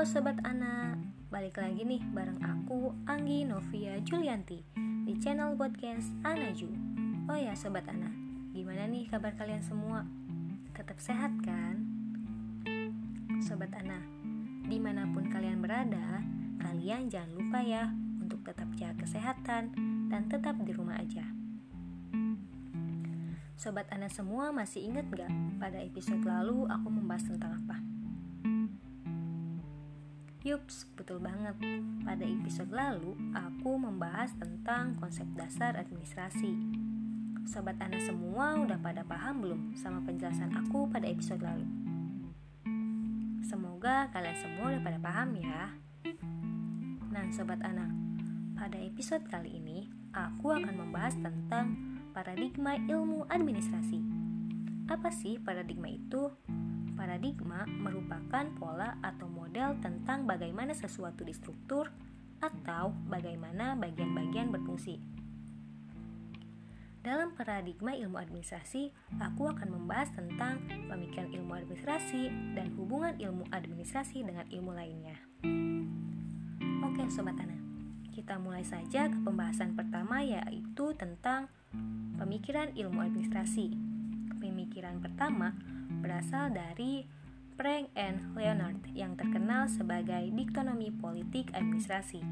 Sobat Ana, balik lagi nih bareng aku Anggi Novia Julianti di channel podcast Anaju Oh ya Sobat Ana, gimana nih kabar kalian semua? Tetap sehat kan? Sobat Ana, di mana pun kalian berada, kalian jangan lupa ya untuk tetap jaga kesehatan dan tetap di rumah aja Sobat Ana semua masih ingat gak pada episode lalu aku membahas tentang apa? Yups, betul banget. Pada episode lalu, aku membahas tentang konsep dasar administrasi. Sobat Ana semua udah pada paham belum sama penjelasan aku pada episode lalu? Semoga kalian semua udah pada paham ya. Nah, Sobat Ana, pada episode kali ini, aku akan membahas tentang paradigma ilmu administrasi. Apa sih paradigma itu? Paradigma merupakan pola atau model tentang bagaimana sesuatu distruktur atau bagaimana bagian-bagian berfungsi. Dalam paradigma ilmu administrasi, aku akan membahas tentang pemikiran ilmu administrasi dan hubungan ilmu administrasi dengan ilmu lainnya. Oke, sobat Ana, kita mulai saja ke pembahasan pertama yaitu tentang pemikiran ilmu administrasi. Pemikiran pertama berasal dari Frank and Leonard yang terkenal sebagai diktonomi politik administrasi.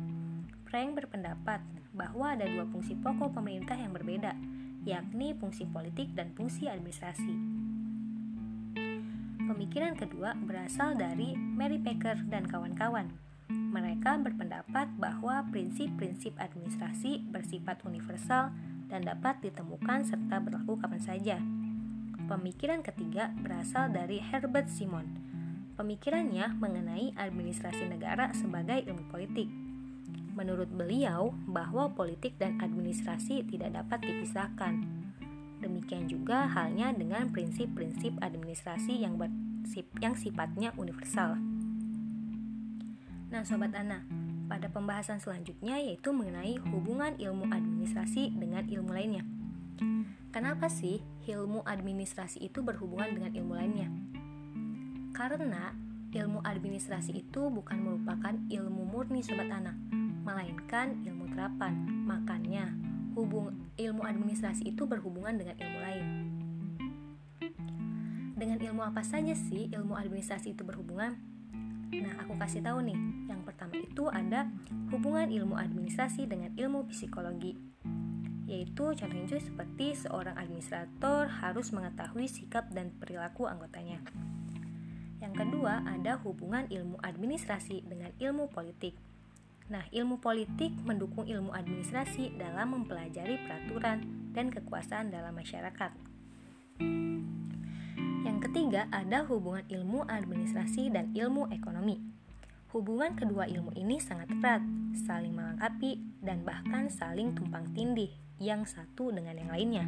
Frank berpendapat bahwa ada dua fungsi pokok pemerintah yang berbeda, yakni fungsi politik dan fungsi administrasi. Pemikiran kedua berasal dari Mary Packer dan kawan-kawan. Mereka berpendapat bahwa prinsip-prinsip administrasi bersifat universal dan dapat ditemukan serta berlaku kapan saja Pemikiran ketiga berasal dari Herbert Simon. Pemikirannya mengenai administrasi negara sebagai ilmu politik. Menurut beliau, bahwa politik dan administrasi tidak dapat dipisahkan. Demikian juga halnya dengan prinsip-prinsip administrasi yang bersip, yang sifatnya universal. Nah, sobat Ana, pada pembahasan selanjutnya yaitu mengenai hubungan ilmu administrasi dengan ilmu lainnya. Kenapa sih ilmu administrasi itu berhubungan dengan ilmu lainnya? Karena ilmu administrasi itu bukan merupakan ilmu murni sobat anak, melainkan ilmu terapan. Makanya, hubung ilmu administrasi itu berhubungan dengan ilmu lain. Dengan ilmu apa saja sih ilmu administrasi itu berhubungan? Nah, aku kasih tahu nih. Yang pertama itu ada hubungan ilmu administrasi dengan ilmu psikologi yaitu contohnya seperti seorang administrator harus mengetahui sikap dan perilaku anggotanya. Yang kedua, ada hubungan ilmu administrasi dengan ilmu politik. Nah, ilmu politik mendukung ilmu administrasi dalam mempelajari peraturan dan kekuasaan dalam masyarakat. Yang ketiga, ada hubungan ilmu administrasi dan ilmu ekonomi. Hubungan kedua ilmu ini sangat erat, saling melengkapi, dan bahkan saling tumpang tindih yang satu dengan yang lainnya.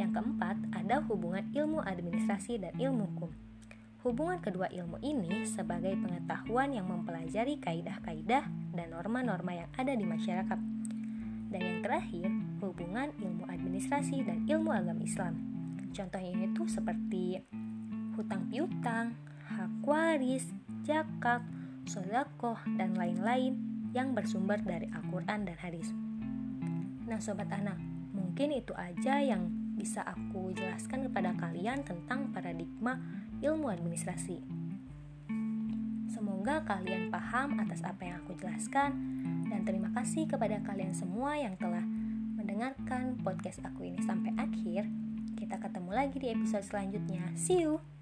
Yang keempat, ada hubungan ilmu administrasi dan ilmu hukum. Hubungan kedua ilmu ini sebagai pengetahuan yang mempelajari kaidah-kaidah dan norma-norma yang ada di masyarakat. Dan yang terakhir, hubungan ilmu administrasi dan ilmu agama Islam. Contohnya itu seperti hutang piutang, hak waris, zakat, sodakoh, dan lain-lain yang bersumber dari Al-Quran dan hadis. Nah sobat anak, mungkin itu aja yang bisa aku jelaskan kepada kalian tentang paradigma ilmu administrasi. Semoga kalian paham atas apa yang aku jelaskan dan terima kasih kepada kalian semua yang telah mendengarkan podcast aku ini sampai akhir. Kita ketemu lagi di episode selanjutnya. See you.